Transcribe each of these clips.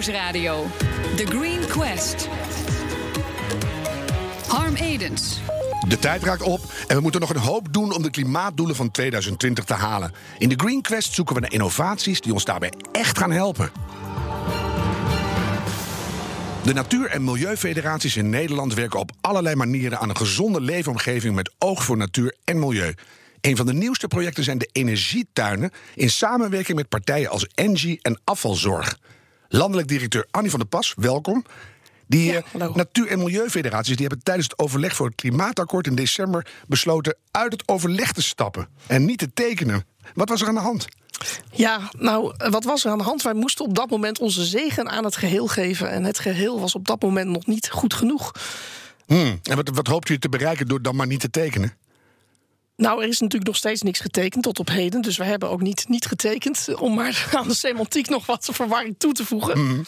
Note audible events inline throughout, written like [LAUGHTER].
Nieuwsradio. The Green Quest. Harm Edens. De tijd raakt op en we moeten nog een hoop doen om de klimaatdoelen van 2020 te halen. In de Green Quest zoeken we naar innovaties die ons daarbij echt gaan helpen. De natuur- en milieufederaties in Nederland werken op allerlei manieren aan een gezonde leefomgeving met oog voor natuur en milieu. Een van de nieuwste projecten zijn de energietuinen in samenwerking met partijen als Engie en Afvalzorg. Landelijk directeur Annie van der Pas, welkom. Die Ja, eh, natuur- en milieufederaties die hebben tijdens het overleg voor het klimaatakkoord in december besloten uit het overleg te stappen en niet te tekenen. Wat was er aan de hand? Ja, nou, wat was er aan de hand? Wij moesten op dat moment onze zegen aan het geheel geven. En het geheel was op dat moment nog niet goed genoeg. Hmm. En wat, wat hoopt u te bereiken door dan maar niet te tekenen? Nou, er is natuurlijk nog steeds niks getekend tot op heden. Dus we hebben ook niet, niet getekend. Om maar [LAUGHS] aan de semantiek nog wat verwarring toe te voegen.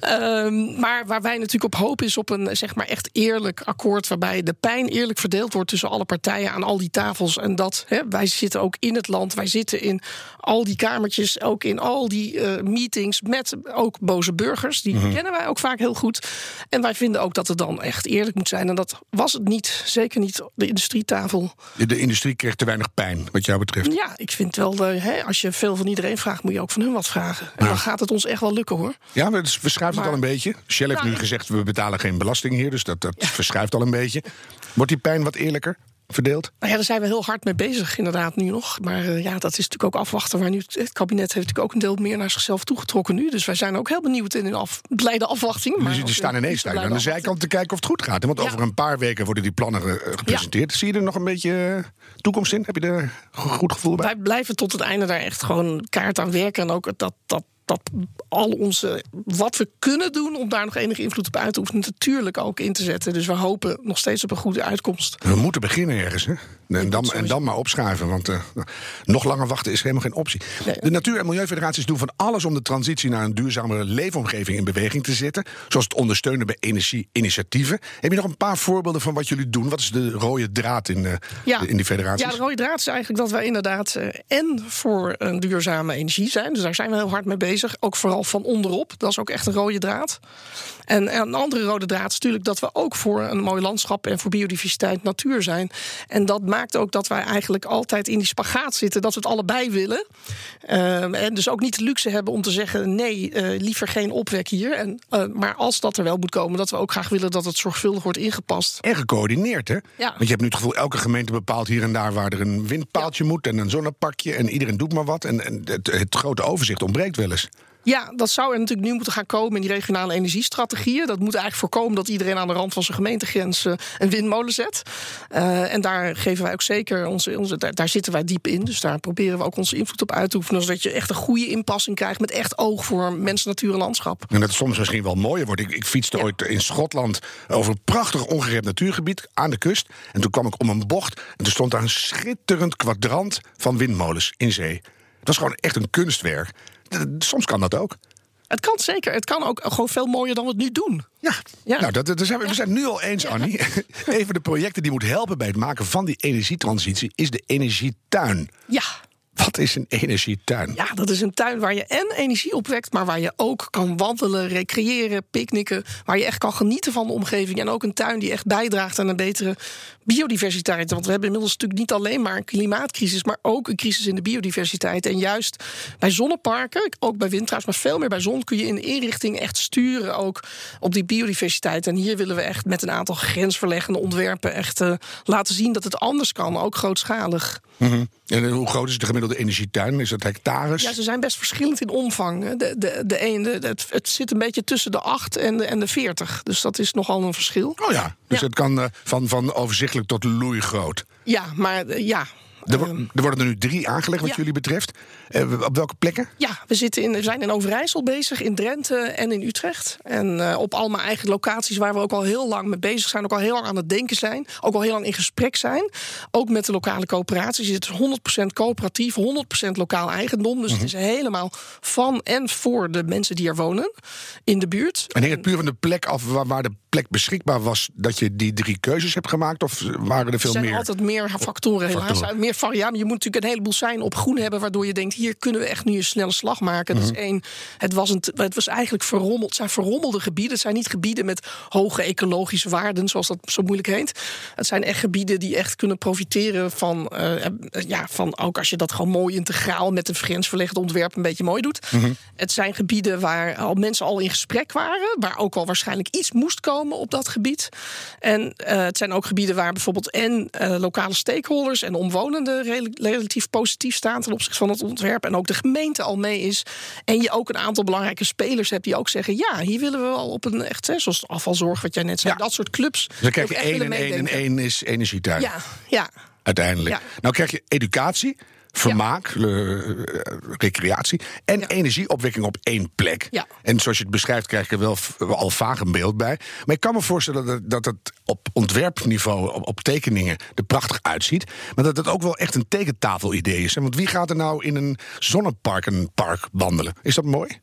Ehm, maar waar wij natuurlijk op hopen is op een zeg maar echt eerlijk akkoord. Waarbij de pijn eerlijk verdeeld wordt tussen alle partijen aan al die tafels. En dat hè, wij zitten ook in het land. Wij zitten in al die kamertjes. Ook in al die eh, meetings met ook boze burgers. Die kennen wij ook vaak heel goed. En wij vinden ook dat het dan echt eerlijk moet zijn. En dat was het niet. Zeker niet de industrietafel. De, de industrie kreeg te weinig pijn, wat jou betreft. Ja, ik vind wel, de, hè, als je veel van iedereen vraagt, moet je ook van hun wat vragen. En dan gaat het ons echt wel lukken hoor. Ja, we verschuift het al een beetje. Shell heeft Nou, nu gezegd, we betalen geen belasting hier, dus dat, dat verschuift al een beetje. Wordt die pijn wat eerlijker verdeeld? Nou ja, daar zijn we heel hard mee bezig, inderdaad, nu nog. Maar eh, ja, dat is natuurlijk ook afwachten. Waar nu het, kabinet heeft natuurlijk ook een deel meer naar zichzelf toegetrokken nu. Dus wij zijn ook heel benieuwd in een af, blijde afwachting. Maar die staan in- ineens blijde aan de zijkant te kijken of het goed gaat. hè? Want Ja. over een paar weken worden die plannen eh, gepresenteerd. Zie je er nog een beetje eh, toekomst in? Heb je er een goed gevoel bij? Wij blijven tot het einde daar echt gewoon kaart aan werken. En ook dat, dat, dat al onze. wat we kunnen doen om daar nog enige invloed op uit te oefenen. natuurlijk ook in te zetten. Dus we hopen nog steeds op een goede uitkomst. We moeten beginnen ergens. Hè? En, dan, en dan maar opschuiven, want eh, nog langer wachten is helemaal geen optie. Nee. De natuur- en milieufederaties doen van alles om de transitie naar een duurzamere leefomgeving in beweging te zetten. Zoals het ondersteunen bij energieinitiatieven. Heb je nog een paar voorbeelden van wat jullie doen? Wat is de rode draad in, eh, in die federaties? Ja, de rode draad is eigenlijk dat wij inderdaad eh, en voor een duurzame energie zijn. Dus daar zijn we heel hard mee bezig. Ook vooral van onderop. Dat is ook echt een rode draad. En, en een andere rode draad is natuurlijk dat we ook voor een mooi landschap en voor biodiversiteit natuur zijn. En dat maakt ook dat wij eigenlijk altijd in die spagaat zitten. Dat we het allebei willen. Ehm, en dus ook niet de luxe hebben om te zeggen: nee, eh, liever geen opwek hier. En, eh, maar als dat er wel moet komen, dat we ook graag willen dat het zorgvuldig wordt ingepast. En gecoördineerd, hè? Want je hebt nu het gevoel, elke gemeente bepaalt hier en daar waar er een windpaaltje moet en een zonnepakje. En iedereen doet maar wat. En, en het, het grote overzicht ontbreekt wel eens. Ja, dat zou er natuurlijk nu moeten gaan komen in die regionale energiestrategieën. Dat moet eigenlijk voorkomen dat iedereen aan de rand van zijn gemeentegrens eh, een windmolen zet. Eh, en daar geven wij ook zeker onze, onze daar, daar zitten wij diep in. Dus daar proberen we ook onze invloed op uit te oefenen. Zodat je echt een goede inpassing krijgt met echt oog voor mens, natuur en landschap. En dat het soms misschien wel mooier wordt. Ik, ik fietste Ja. ooit in Schotland over een prachtig ongerept natuurgebied aan de kust. En toen kwam ik om een bocht en toen stond daar een schitterend kwadrant van windmolens in zee. Het was gewoon echt een kunstwerk. Soms kan dat ook. Het kan zeker. Het kan ook gewoon veel mooier dan we het nu doen. Ja, Ja. Nou, dat, dat zijn we, we zijn het nu al eens, Annie. [LAUGHS] Even de projecten die moeten helpen bij het maken van die energietransitie... is de energietuin. Ja. Wat is een energietuin? Ja, dat is een tuin waar je en energie opwekt, maar waar je ook kan wandelen, recreëren, picknicken. Waar je echt kan genieten van de omgeving. En ook een tuin die echt bijdraagt aan een betere biodiversiteit. Want we hebben inmiddels natuurlijk niet alleen maar een klimaatcrisis, maar ook een crisis in de biodiversiteit. En juist bij zonneparken, ook bij wind maar veel meer bij zon, kun je in de inrichting echt sturen ook op die biodiversiteit. En hier willen we echt met een aantal grensverleggende ontwerpen echt eh, laten zien dat het anders kan, ook grootschalig. Mhm. En hoe groot is de gemiddelde energietuin? Is dat hectares? Ja, ze zijn best verschillend in omvang. De, de, de ene, het, het zit een beetje tussen de 8 en de, en de 40. Dus dat is nogal een verschil. Oh ja, dus Ja. het kan eh, van, van overzichtelijk tot loeigroot. Ja, maar eh, ja. Er, Ehm, er worden er nu drie aangelegd wat ja. jullie betreft. Eh, op welke plekken? Ja, we, zitten in, we zijn in Overijssel bezig, in Drenthe en in Utrecht. En eh, op allemaal eigen locaties waar we ook al heel lang mee bezig zijn. Ook al heel lang aan het denken zijn. Ook al heel lang in gesprek zijn. Ook met de lokale coöperaties. Het is 100% coöperatief, 100% lokaal eigendom. Dus het is helemaal van en voor de mensen die er wonen in de buurt. En hing het puur van de plek af waar, waar de plek beschikbaar was dat je die drie keuzes hebt gemaakt? Of waren er Er veel zijn meer? altijd meer factoren helaas. Factoren. Meer variabelen. Je moet natuurlijk een heleboel zijn op groen hebben... waardoor je denkt, hier kunnen we echt nu een snelle slag maken. Dat is Mhm. één. Het was, een, het was eigenlijk verrommeld. Het zijn verrommelde gebieden. Het zijn niet gebieden met hoge ecologische waarden... zoals dat zo moeilijk heet. Het zijn echt gebieden die echt kunnen profiteren van... eh, eh, ja, van ook als je dat gewoon mooi integraal... met een grensverlegd ontwerp een beetje mooi doet. Mhm. Het zijn gebieden waar al mensen al in gesprek waren... waar ook al waarschijnlijk iets moest komen op dat gebied. En eh, het zijn ook gebieden waar bijvoorbeeld en eh, lokale stakeholders en omwonenden rel- relatief positief staan ten opzichte van het ontwerp. En ook de gemeente al mee is. En je ook een aantal belangrijke spelers hebt die ook zeggen: ja, hier willen we wel op een echt, hè, zoals afvalzorg, wat jij net zei, Ja. dat soort clubs. Dus dan krijg je één en één en één is energietuin. Ja, ja. uiteindelijk. Ja. Nou krijg je educatie, vermaak, eh, recreatie en Ja. energieopwekking op één plek. Ja. En zoals je het beschrijft, krijg je er wel al vaag een beeld bij. Maar ik kan me voorstellen dat het, dat het op ontwerpniveau, op, op tekeningen, er prachtig uitziet. Maar dat het ook wel echt een tekentafelidee is. Want wie gaat er nou in een zonnepark een park wandelen? Is dat mooi?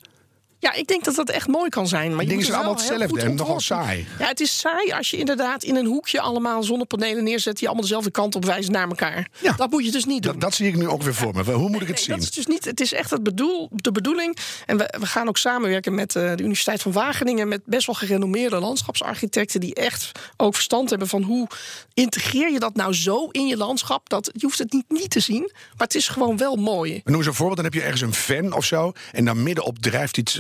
Ja, ik denk dat dat echt mooi kan zijn. Maar je dingen zijn het allemaal hetzelfde en nogal saai. Ja, het is saai als je inderdaad in een hoekje allemaal zonnepanelen neerzet... die allemaal dezelfde kant op wijzen naar elkaar. Ja. Dat moet je dus niet doen. Dat, dat zie ik nu ook weer voor me. Hoe moet ik het Nee, zien? dat is dus niet. Het is echt het bedoel, de bedoeling. En we, we gaan ook samenwerken met eh, de Universiteit van Wageningen. Met best wel gerenommeerde landschapsarchitecten. Die echt ook verstand hebben van hoe integreer je dat nou zo in je landschap. Dat je hoeft het niet, niet te zien. Maar het is gewoon wel mooi. Noem eens een voorbeeld, dan heb je ergens een fan of zo. En dan middenop drijft iets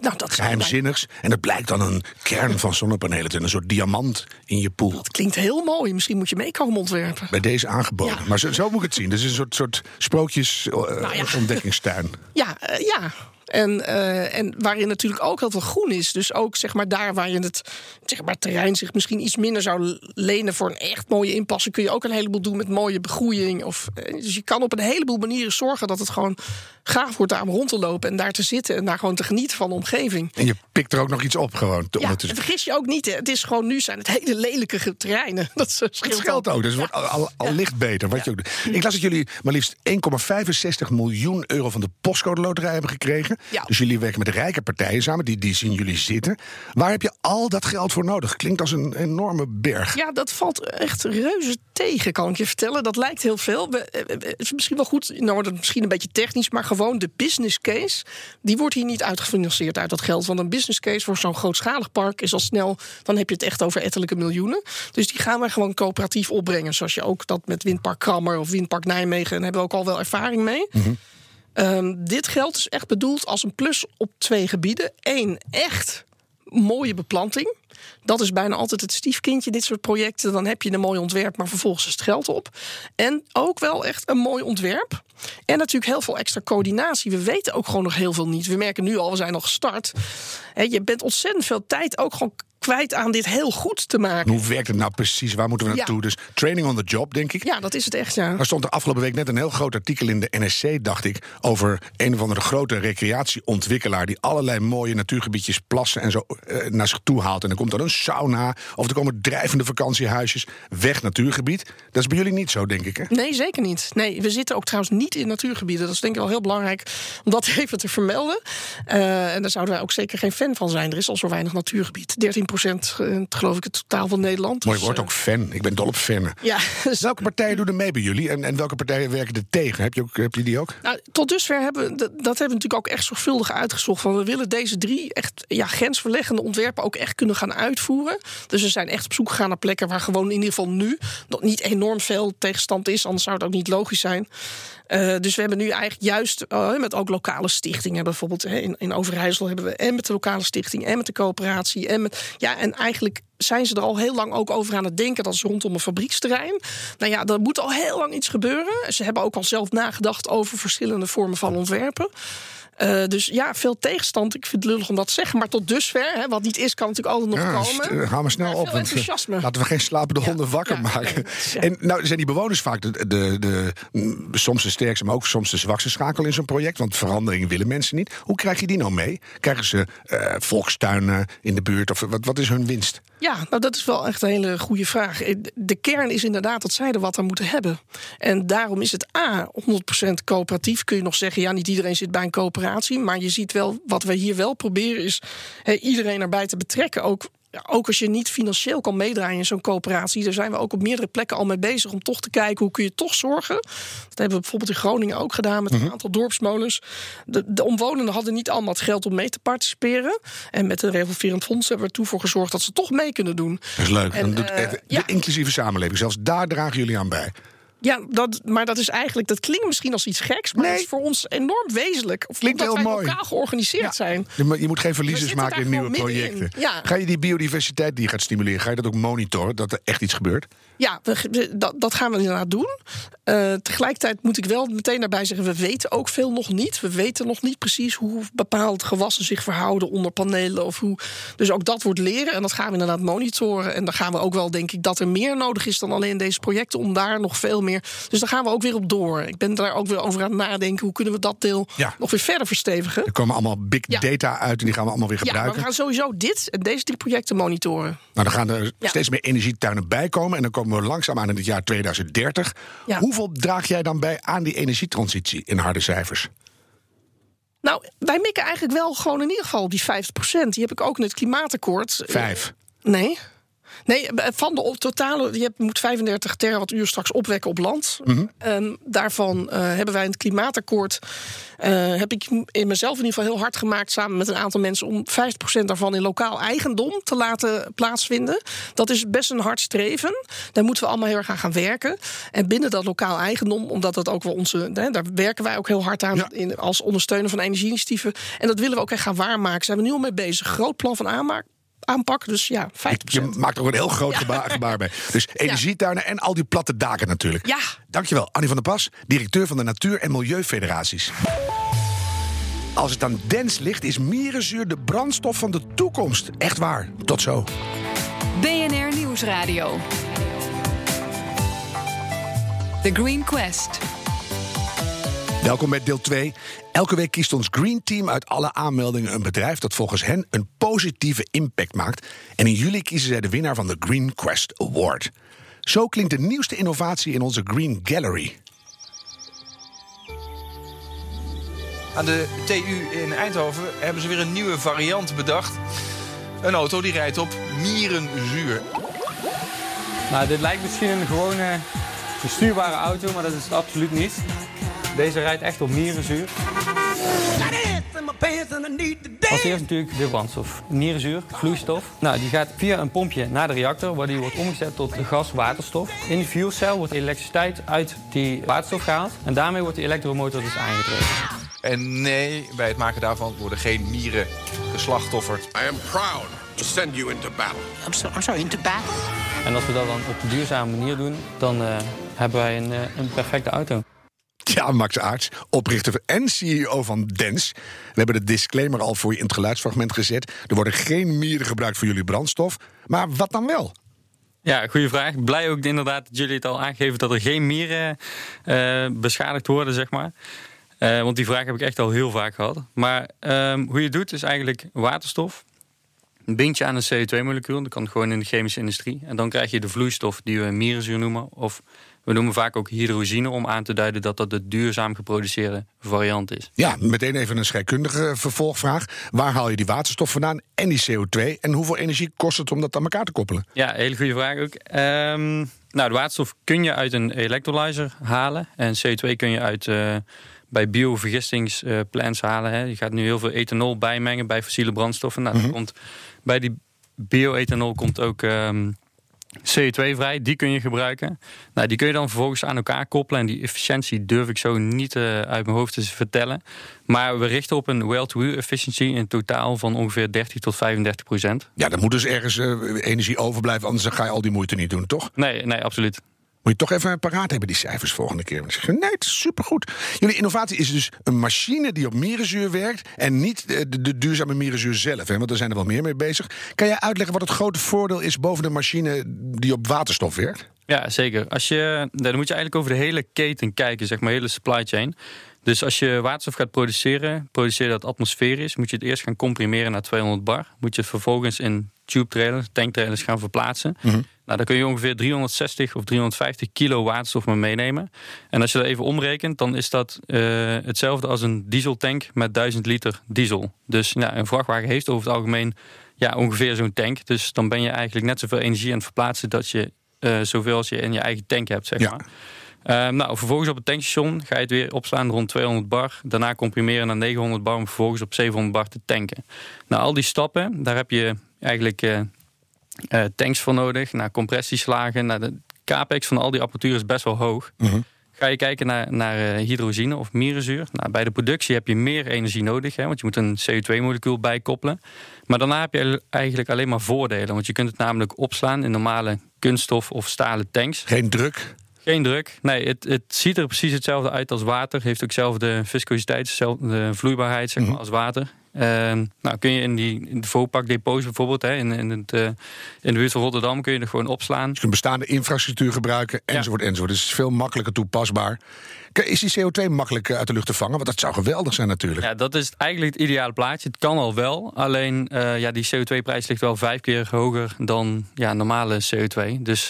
Nou, dat, geheimzinnigs. En dat blijkt dan een kern van zonnepanelen te zijn. Een soort diamant in je poel. dat klinkt heel mooi. Misschien moet je meekomen ontwerpen. Bij deze aangeboden. Ja. Maar zo, zo moet ik het zien. Dus een soort, soort sprookjes eh, Nou ja. ontdekkingstuin. [LAUGHS] Ja, eh, ja. En, eh, en waarin natuurlijk ook heel veel groen is. Dus ook zeg maar daar waar je het zeg maar, terrein zich misschien iets minder zou lenen voor een echt mooie inpassen, kun je ook een heleboel doen met mooie begroeiing. Of, eh, dus je kan op een heleboel manieren zorgen dat het gewoon gaaf wordt daar om rond te lopen en daar te zitten en daar gewoon te genieten van de omgeving. En je pikt er ook nog iets op gewoon. te- Ja, en vergis je ook niet. hè. Het is gewoon nu zijn het hele lelijke terreinen. [LAUGHS] Dat is- scheelt ook, dus het wordt al, al, al licht beter. Wat je ook. Ik las dat jullie maar liefst 1,65 miljoen euro van de postcode loterij hebben gekregen. Ja. Dus jullie werken met rijke partijen samen, die, die zien jullie zitten. Waar heb je al dat geld voor nodig? Klinkt als een enorme berg. Ja, dat valt echt reuze tegen, kan ik je vertellen. Dat lijkt heel veel. We- eh, eh, Het is misschien wel goed, nou wordt het misschien een beetje technisch... maar gewoon de business case, die wordt hier niet uitgefinancierd uit dat geld. Want een business case voor zo'n grootschalig park is al snel... dan heb je het echt over ettelijke miljoenen. Dus die gaan wij gewoon coöperatief opbrengen. Zoals je ook dat met Windpark Krammer of Windpark Nijmegen... en hebben we ook al wel ervaring mee. Ehm, dit geld is echt bedoeld als een plus op twee gebieden. Eén, echt mooie beplanting. Dat is bijna altijd het stiefkindje, dit soort projecten. Dan heb je een mooi ontwerp, maar vervolgens is het geld op. En ook wel echt een mooi ontwerp. En natuurlijk heel veel extra coördinatie. We weten ook gewoon nog heel veel niet. We merken nu al, we zijn al gestart. Je bent ontzettend veel tijd ook gewoon kwijt aan dit heel goed te maken. Hoe werkt het nou precies? Waar moeten we Ja. naartoe? Dus training on the job, denk ik. Ja, dat is het echt, ja. Er stond er afgelopen week net een heel groot artikel in de NSC, dacht ik, over een of andere grote recreatieontwikkelaar die allerlei mooie natuurgebiedjes, plassen en zo eh, naar zich toe haalt. En dan komt er een sauna of er komen drijvende vakantiehuisjes. Weg natuurgebied. Dat is bij jullie niet zo, denk ik. Hè? Nee, zeker niet. Nee, we zitten ook trouwens niet in natuurgebieden. Dat is denk ik wel heel belangrijk om dat [LAUGHS] even te vermelden. Eh, en daar zouden wij ook zeker geen fan van zijn. Er is al zo weinig natuurgebied. 13 procent, geloof ik, het totaal van Nederland. Mooi Dus, woord eh, ook fan. Ik ben dol op fannen. Ja, [LAUGHS] dus Welke partijen doen er mee bij jullie en, en welke partijen werken er tegen? Heb je, ook, heb je die ook? Nou, tot dusver hebben we, dat, dat hebben we natuurlijk ook echt zorgvuldig uitgezocht. Van we willen deze drie echt ja, grensverleggende ontwerpen ook echt kunnen gaan uitvoeren. Dus we zijn echt op zoek gegaan naar plekken waar gewoon in ieder geval nu nog niet enorm veel tegenstand is. Anders zou het ook niet logisch zijn. Eh, dus we hebben nu eigenlijk juist eh, met ook lokale stichtingen, bijvoorbeeld hè, in, in Overijssel hebben we en met de lokale stichting en met de coöperatie. En, met, ja, en eigenlijk zijn ze er al heel lang ook over aan het denken. Dat is rondom een fabrieksterrein. Nou ja, er moet al heel lang iets gebeuren. Ze hebben ook al zelf nagedacht over verschillende vormen van ontwerpen. Eh, dus ja, veel tegenstand. Ik vind het lullig om dat te zeggen. Maar tot dusver, hè, wat niet is, kan natuurlijk altijd nog Ja, komen. eh, gaan we snel Maar op. veel eh, enthousiasme. laten we geen slapende honden wakker ja, maken. En nou zijn die bewoners vaak de, de, de, mm, soms de sterkste, maar ook soms de zwakste schakel in zo'n project. Want verandering willen mensen niet. Hoe krijg je die nou mee? Krijgen ze volkstuinen in de buurt? Of wat, wat is hun winst? Ja, nou dat is wel echt een hele goede vraag. De kern is inderdaad dat zij er wat aan moeten hebben. En daarom is het A, 100% coöperatief. Kun je nog zeggen, ja, niet iedereen zit bij een coöperatie. Maar je ziet wel, wat we hier wel proberen is iedereen erbij te betrekken. Ook ook als je niet financieel kan meedraaien in zo'n coöperatie, daar zijn we ook op meerdere plekken al mee bezig om toch te kijken hoe kun je toch zorgen. Dat hebben we bijvoorbeeld in Groningen ook gedaan met een aantal dorpsmolens. De, de omwonenden hadden niet allemaal het geld om mee te participeren. En met een revolverend fonds hebben we ertoe voor gezorgd dat ze toch mee kunnen doen. Dat is leuk. En, eh, de ja. inclusieve samenleving. Zelfs daar dragen jullie aan bij. Ja, dat, maar dat is eigenlijk, dat klinkt misschien als iets geks, maar Nee. het is voor ons enorm wezenlijk. Of Klinkt omdat heel wij mooi. lokaal georganiseerd zijn. Je moet- je moet geen verliezers maken in nieuwe projecten. Ja. Ga je die biodiversiteit die je gaat stimuleren, ga je dat ook monitoren, dat er echt iets gebeurt? Ja, we, we- dat, dat gaan we inderdaad doen. Eh, tegelijkertijd moet ik wel meteen daarbij zeggen... we weten ook veel nog niet. We weten nog niet precies hoe bepaald gewassen zich verhouden onder panelen. Of hoe, dus ook dat wordt leren en dat gaan we inderdaad monitoren. En dan gaan we ook wel, denk ik, dat er meer nodig is... dan alleen deze projecten, om daar nog veel meer... Dus daar gaan we ook weer op door. Ik ben daar ook weer over aan het nadenken... hoe kunnen we dat deel Ja. nog weer verder verstevigen. Er komen allemaal big Ja. data uit en die gaan we allemaal weer Ja, maar gebruiken. we gaan sowieso dit en deze drie projecten monitoren. Nou, dan gaan er Ja. steeds meer energietuinen bij komen. En dan komen we langzaam aan in het jaar 2030. Ja. Hoeveel draag jij dan bij aan die energietransitie in harde cijfers? Nou, wij mikken eigenlijk wel gewoon in ieder geval op die 50%. Die heb ik ook in het klimaatakkoord. Vijf. Nee. Nee, van de op- totale, je hebt- moet 35 terawattuur straks opwekken op land. En daarvan eh, hebben wij in het klimaatakkoord, eh, heb ik in mezelf in ieder geval heel hard gemaakt samen met een aantal mensen om 50% daarvan in lokaal eigendom te laten plaatsvinden. Dat is best een hard streven. Daar moeten we allemaal heel erg aan gaan werken. En binnen dat lokaal eigendom, omdat dat ook wel onze, hè, daar werken wij ook heel hard aan Ja. in, als ondersteuner van energieinitiatieven. En dat willen we ook echt gaan waarmaken. Zijn we nu al mee bezig? Groot plan van aanmaak, aanpak. Dus ja, 50%. Je maakt er ook een heel groot gebaar, gebaar bij. Dus [LAUGHS] energietuinen en al die platte daken natuurlijk. Ja. Dankjewel, Annie van der Pas, directeur van de Natuur- en Milieufederaties. Als het aan Dens ligt, is mierenzuur de brandstof van de toekomst. Echt waar. Tot zo. BNR Nieuwsradio. The Green Quest. Welkom bij deel 2. Elke week kiest ons Green Team uit alle aanmeldingen een bedrijf dat volgens hen een positieve impact maakt. En in juli kiezen zij de winnaar van de Green Quest Award. Zo klinkt de nieuwste innovatie in onze Green Gallery. Aan de TU in Eindhoven hebben ze weer een nieuwe variant bedacht. Een auto die rijdt op mierenzuur. Nou, dit lijkt misschien een gewone bestuurbare auto, maar dat is het absoluut niet. Deze rijdt echt op mierenzuur. Als eerst natuurlijk de brandstof. Mierenzuur, vloeistof. Nou, die gaat via een pompje naar de reactor, waar die wordt omgezet tot gas, waterstof. In die fuelcel wordt elektriciteit uit die waterstof gehaald. En daarmee wordt de elektromotor dus aangedreven. En nee, bij het maken daarvan worden geen mieren geslachtofferd. I am proud to send you into battle. I'm, so, I'm sorry, into battle? En als we dat dan op een duurzame manier doen, dan eh, hebben wij een, eh, een perfecte auto. Ja, Max Aarts, oprichter en CEO van Dens. We hebben de disclaimer al voor je in het geluidsfragment gezet. Er worden geen mieren gebruikt voor jullie brandstof. Maar wat dan wel? Ja, goede vraag. Blij ook inderdaad dat jullie het al aangeven dat er geen mieren eh, beschadigd worden, zeg maar. Eh, want die vraag heb ik echt al heel vaak gehad. Maar ehm, hoe je het doet is eigenlijk waterstof. Bind je aan een CO2-molecuul, dat kan gewoon in de chemische industrie. En dan krijg je de vloeistof die we mierenzuur noemen. Of we noemen vaak ook hydrogine om aan te duiden dat dat de duurzaam geproduceerde variant is. Ja, meteen even een scheikundige vervolgvraag. Waar haal je die waterstof vandaan en die CO2? En hoeveel energie kost het om dat aan elkaar te koppelen? Ja, hele goede vraag ook. Ehm, nou, de waterstof kun je uit een electrolyzer halen. En CO2 kun je uit eh, bij biovergistingsplants halen. Hè. Je gaat nu heel veel ethanol bijmengen bij fossiele brandstoffen. Nou, dan komt, bij die bioethanol komt ook ehm, CO2 vrij. Die kun je gebruiken. Nou, die kun je dan vervolgens aan elkaar koppelen. En die efficiëntie durf ik zo niet eh, uit mijn hoofd te vertellen. Maar we richten op een well-to-wheel efficiency in totaal van ongeveer 30 tot 35 procent. Ja, dan moet dus ergens eh, energie overblijven, anders ga je al die moeite niet doen, toch? Nee, nee, absoluut. Moet je toch even paraat hebben, die cijfers volgende keer. Zeg nee, het is supergoed. Jullie innovatie is dus een machine die op mierenzuur werkt... en niet de, de, de duurzame mierenzuur zelf, hè, want er zijn er wel meer mee bezig. Kan jij uitleggen wat het grote voordeel is boven de machine die op waterstof werkt? Ja, zeker. Als je, dan moet je eigenlijk over de hele keten kijken, zeg maar, hele supply chain. Dus als je waterstof gaat produceren, produceer dat atmosferisch, moet je het eerst gaan comprimeren naar 200 bar. Moet je het vervolgens in tube trailers, tanktrailers gaan verplaatsen. Nou, dan kun je ongeveer 360 of 350 kilo waterstof mee meenemen. En als je dat even omrekent, dan is dat eh, hetzelfde als een dieseltank met 1000 liter diesel. Dus ja, een vrachtwagen heeft over het algemeen ja, ongeveer zo'n tank. Dus dan ben je eigenlijk net zoveel energie aan het verplaatsen dat je eh, zoveel als je in je eigen tank hebt, zeg Ja. maar. Ehm, nou, vervolgens op het tankstation ga je het weer opslaan rond 200 bar. Daarna comprimeren naar 900 bar om vervolgens op 700 bar te tanken. Nou, al die stappen, daar heb je eigenlijk eh, eh, tanks voor nodig. Naar compressieslagen, naar de capex van al die apparatuur is best wel hoog. Ga je kijken naar, naar eh, hydrozine of mierenzuur. Nou, bij de productie heb je meer energie nodig, hè, want je moet een CO2-molecuul bijkoppelen. Maar daarna heb je eigenlijk alleen maar voordelen. Want je kunt het namelijk opslaan in normale kunststof of stalen tanks. Geen druk. Geen druk. Nee, het, het ziet er precies hetzelfde uit als water. Heeft ook dezelfde viscositeit, dezelfde vloeibaarheid zeg maar, als water. Ehm, nou, kun je in, die, in de Vopak depots bijvoorbeeld, hè, in, in, het, eh, in de buurt van Rotterdam, kun je er gewoon opslaan. Je kunt bestaande infrastructuur gebruiken, enzovoort, enzovoort. Dus het is veel makkelijker toepasbaar. Is die CO2 makkelijk eh, uit de lucht te vangen? Want dat zou geweldig zijn natuurlijk. Ja, dat is eigenlijk het ideale plaatje. Het kan al wel. Alleen eh, ja, die CO2-prijs ligt wel vijf keer hoger dan ja, normale CO2. Dus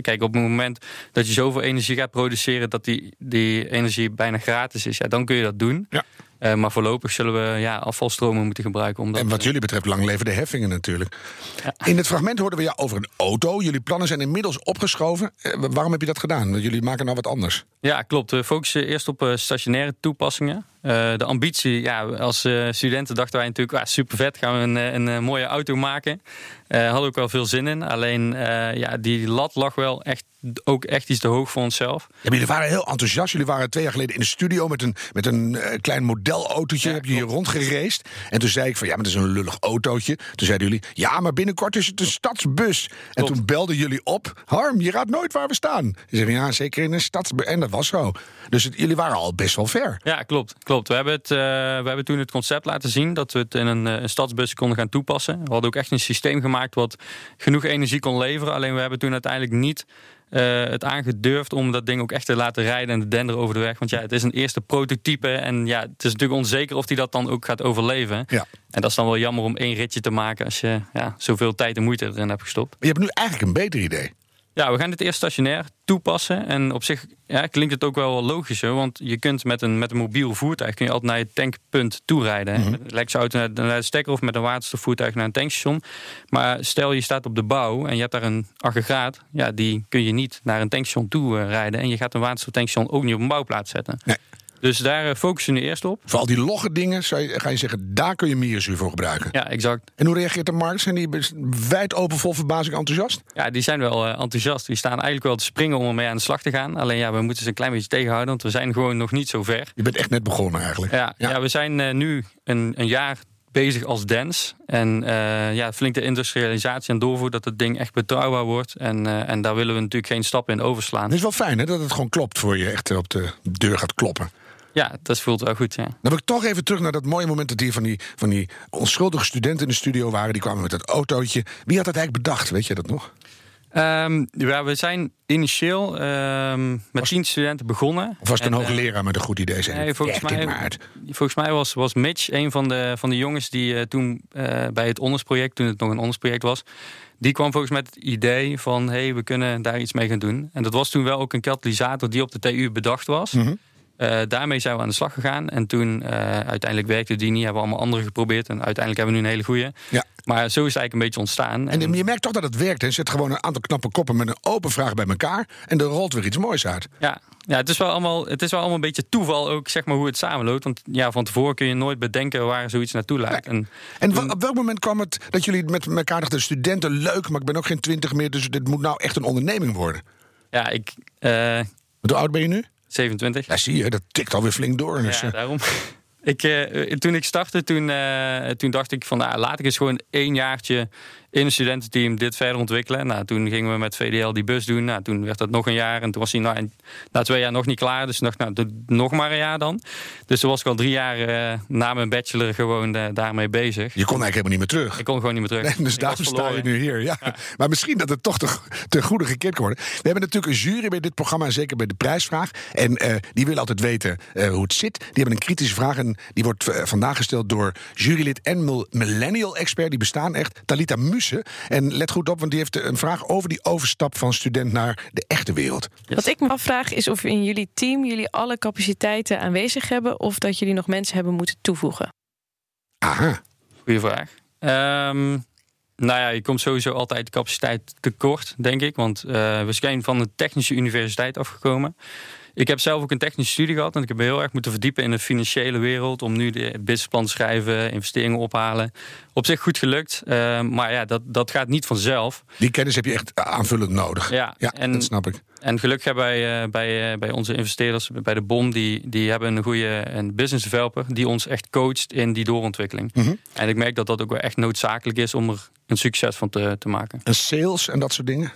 kijk, op het moment dat je zoveel energie gaat produceren dat die, die energie bijna gratis is, ja, dan kun je dat doen. Ja. Eh, maar voorlopig zullen we ja, afvalstromen moeten gebruiken. Omdat, En wat jullie betreft lang leven de heffingen natuurlijk. Ja. In het fragment hoorden we ja over een auto. Jullie plannen zijn inmiddels opgeschoven. Eh, waarom heb je dat gedaan? Want Jullie maken nou wat anders. Ja, klopt. We focussen eerst op eh, stationaire toepassingen. De ambitie, ja, als studenten dachten wij natuurlijk, ah, super vet, gaan we een, een, mooie auto maken. Hadden ook wel veel zin in. Alleen, ja, die lat lag wel echt, ook echt iets te hoog voor onszelf. Ja, maar jullie waren heel enthousiast. Jullie waren twee jaar geleden in de studio met een, met een eh, klein modelautootje. Ja, heb je hier rondgereisd. En toen zei ik van ja, maar dat is een lullig autootje. Toen zeiden jullie ja, maar binnenkort is het een stadsbus. En toen belden jullie op. Harm, je raadt nooit waar we staan. Je zei ja, zeker in een stadsbus. En dat was zo. Dus het- jullie waren al best wel ver. Ja, klopt. klopt. We, hebben het, eh, we hebben toen het concept laten zien dat we het in een, eh, een stadsbus konden gaan toepassen. We hadden ook echt een systeem gemaakt wat genoeg energie kon leveren. Alleen we hebben toen uiteindelijk niet eh, het aangedurfd om dat ding ook echt te laten rijden en te denderen over de weg. Want ja, het is een eerste prototype en ja, het is natuurlijk onzeker of die dat dan ook gaat overleven. Ja. En dat is dan wel jammer om één ritje te maken als je ja, zoveel tijd en moeite erin hebt gestopt. Maar je hebt nu eigenlijk een beter idee. Ja, we gaan dit eerst stationair toepassen. En op zich ja, klinkt het ook wel logischer. Want je kunt met een, met een mobiel voertuig kun je altijd naar je tankpunt toe rijden. Met een elektrische auto naar, naar de stekker of met een waterstofvoertuig naar een tankstation. Maar stel je staat op de bouw en je hebt daar een aggregaat. Ja, die kun je niet naar een tankstation toe eh, rijden. En je gaat een waterstoftankstation ook niet op een bouwplaats zetten. Nee. Dus daar eh, focussen we nu eerst op. Voor al die logge dingen zou je, ga je zeggen, daar kun je mierenzuur voor gebruiken. Ja, exact. En hoe reageert de markt? Zijn die wijd open, vol verbazing enthousiast? Ja, die zijn wel eh, enthousiast. Die staan eigenlijk wel te springen om ermee aan de slag te gaan. Alleen ja, we moeten ze een klein beetje tegenhouden. Want we zijn gewoon nog niet zo ver. Je bent echt net begonnen eigenlijk. Ja, ja. we zijn eh, nu een, een jaar bezig als dance. En ja, flink de industrialisatie en doorvoer dat het ding echt betrouwbaar wordt. En, en daar willen we natuurlijk geen stappen in overslaan. Het is wel fijn hè, dat het gewoon klopt voor je echt op de deur gaat kloppen. Ja, dat voelt wel goed, ja. Dan wil ik toch even terug naar dat mooie moment dat hier van die, van die onschuldige studenten in de studio waren. Die kwamen met dat autootje. Wie had dat eigenlijk bedacht? Weet je dat nog? Ehm, ja, we zijn initieel ehm, met tien studenten begonnen. Of was het een En, eh, hoogleraar met een goed idee? Zei, Nee, volgens "Werk dit mij, volgens mij was, was Mitch een van de, van de jongens die eh, toen eh, bij het ondersproject, toen het nog een ondersproject was, die kwam volgens mij met het idee van hé, hey, we kunnen daar iets mee gaan doen. En dat was toen wel ook een katalysator die op de TU bedacht was. Mhm. Eh, daarmee zijn we aan de slag gegaan. En toen eh, uiteindelijk werkte die niet, hebben we allemaal andere geprobeerd. En uiteindelijk hebben we nu een hele goede. Ja. Maar zo is het eigenlijk een beetje ontstaan. En je merkt toch dat het werkt. Hè? Je zet gewoon een aantal knappe koppen met een open vraag bij elkaar. En er rolt weer iets moois uit. Ja, ja het, is wel allemaal, het is wel allemaal een beetje toeval ook, zeg maar, hoe het samenloopt. Want ja, van tevoren kun je nooit bedenken waar zoiets naartoe leidt. En, En op welk moment kwam het dat jullie met elkaar dachten... studenten, leuk, maar ik ben ook geen twintig meer... dus dit moet nou echt een onderneming worden. ja, ik... eh, Hoe oud ben je nu? 27. Ja, zie je, dat tikt alweer flink door. Dus, Ja, eh, daarom. [LAUGHS] Ik, eh, toen ik startte, toen, eh, toen dacht ik van nou, laat ik eens gewoon één jaartje in een studententeam dit verder ontwikkelen. Nou, toen gingen we met VDL die bus doen. Nou, toen werd dat nog een jaar en toen was hij na, na twee jaar nog niet klaar. Dus dacht, nou, nog maar een jaar dan. Dus toen was ik al drie jaar eh, na mijn bachelor gewoon eh, daarmee bezig. je kon eigenlijk helemaal niet meer terug. Ik kon gewoon niet meer terug. Nee, dus Ik daarom sta je nu hier. [LAUGHS] Ja. Maar misschien dat het toch te, te goede gekeerd kan worden. We hebben natuurlijk een jury bij dit programma, en zeker bij de prijsvraag. En eh, die willen altijd weten hoe het zit. Die hebben een kritische vraag en die wordt vandaag gesteld door jurylid en mil- millennial-expert. Die bestaan echt, Talita En let goed op, want die heeft een vraag over die overstap van student naar de echte wereld. Wat ik me afvraag is of in jullie team jullie alle capaciteiten aanwezig hebben of dat jullie nog mensen hebben moeten toevoegen. Aha. Goeie vraag. Ehm, nou ja, je komt sowieso altijd capaciteit tekort, denk ik. Want uh, we zijn van de technische universiteit afgekomen. Ik heb zelf ook een technische studie gehad en ik heb me heel erg moeten verdiepen in de financiële wereld om nu de businessplan schrijven, investeringen ophalen. Op zich goed gelukt, uh, maar ja, dat, dat gaat niet vanzelf. Die kennis heb je echt aanvullend nodig. Ja, ja en, dat snap ik. En gelukkig hebben wij uh, bij, uh, bij onze investeerders, bij de BOM, die, die hebben een goede een business developer die ons echt coacht in die doorontwikkeling. Mhm. En ik merk dat dat ook wel echt noodzakelijk is om er een succes van te, te maken. En sales en dat soort dingen?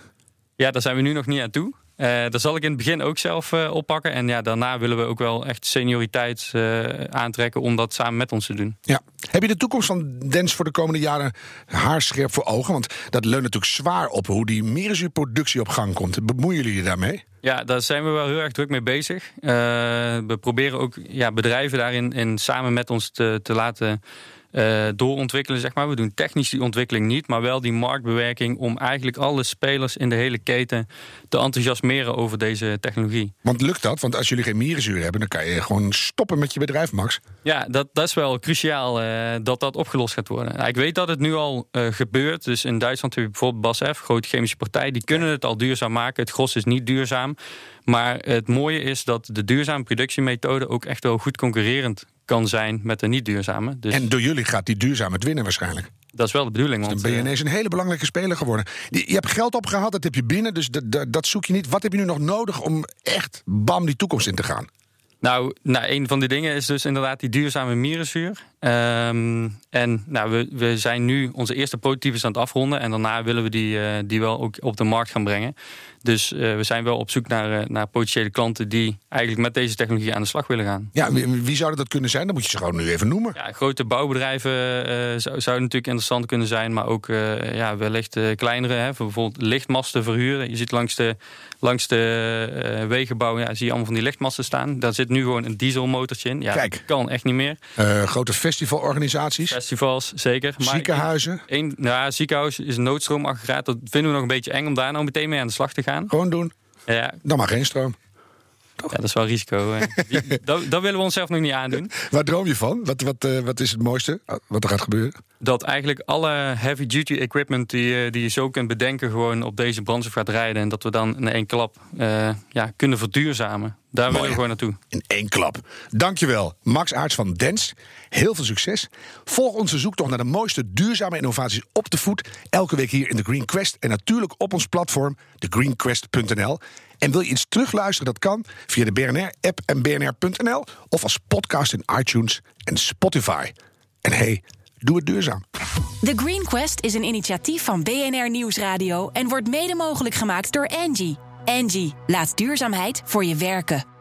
Ja, daar zijn we nu nog niet aan toe. Uh, dat zal ik in het begin ook zelf uh, oppakken. En ja, daarna willen we ook wel echt senioriteit uh, aantrekken om dat samen met ons te doen. Ja. Heb je de toekomst van Dens voor de komende jaren haarscherp voor ogen? Want dat leunt natuurlijk zwaar op hoe die meereszuurproductie op gang komt. Bemoeien jullie je daarmee? Ja, daar zijn we wel heel erg druk mee bezig. we proberen ook ja, bedrijven daarin in, samen met ons te, te laten uh, doorontwikkelen, zeg maar. We doen technisch die ontwikkeling niet, maar wel die marktbewerking om eigenlijk alle spelers in de hele keten te enthousiasmeren over deze technologie. Want lukt dat? Want als jullie geen mierenzuur hebben, dan kan je gewoon stoppen met je bedrijf, Max. Ja, dat, dat is wel cruciaal uh, dat dat opgelost gaat worden. Ik weet dat het nu al uh, gebeurt. Dus in Duitsland heb je bijvoorbeeld BASF, grote chemische partij, die kunnen het al duurzaam maken. Het gros is niet duurzaam. Maar het mooie is dat de duurzame productiemethode ook echt wel goed concurrerend kan zijn met de niet duurzame. Dus en door jullie gaat die duurzame het winnen waarschijnlijk. Dat is wel de bedoeling. Dus dan ben je ineens een hele belangrijke speler geworden. Je hebt geld opgehaald, dat heb je binnen, dus dat, dat zoek je niet. Wat heb je nu nog nodig om echt bam die toekomst in te gaan? Nou, nou, een van die dingen is dus inderdaad die duurzame mierenzuur. Um, en nou, we, we zijn nu onze eerste prototypes aan het afronden. En daarna willen we die, uh, die wel ook op de markt gaan brengen. Dus uh, we zijn wel op zoek naar, uh, naar potentiële klanten die eigenlijk met deze technologie aan de slag willen gaan. Ja, wie, wie zouden dat kunnen zijn? Dan moet je ze gewoon nu even noemen. Ja, grote bouwbedrijven zou, zouden natuurlijk interessant kunnen zijn. Maar ook ja, wellicht kleinere. Hè, bijvoorbeeld lichtmasten verhuren. Je ziet langs de, langs de wegenbouw ja, zie je allemaal van die lichtmasten staan. Daar zit nu gewoon een dieselmotortje in. Ja, Kijk. kan echt niet meer. grote festivalorganisaties. Festivals, zeker. Maar Ziekenhuizen. Een, nou, ziekenhuis is een noodstroomaggregaat. Dat vinden we nog een beetje eng om daar nou meteen mee aan de slag te gaan. Gewoon doen. Ja. Dan maar geen stroom. Ja, dat is wel risico. [LAUGHS] Dat, dat, willen we onszelf nog niet aandoen. Waar droom je van? Wat, wat, uh, wat is het mooiste wat er gaat gebeuren? Dat eigenlijk alle heavy duty equipment die, die je zo kunt bedenken... gewoon op deze brandstof gaat rijden. En dat we dan in één klap uh, ja, kunnen verduurzamen. Daar willen we gewoon naartoe. In één klap. Dankjewel, Max Aarts van Dens. Heel veel succes. Volg onze zoektocht naar de mooiste duurzame innovaties op de voet. Elke week hier in de Green Quest. En natuurlijk op ons platform, thegreenquest.nl. En wil je iets terugluisteren? Dat kan via de BNR-app en bnr.nl. Of als podcast in iTunes en Spotify. En hey, doe het duurzaam. The Green Quest is een initiatief van BNR Nieuwsradio... en wordt mede mogelijk gemaakt door Angie. Angie, laat duurzaamheid voor je werken.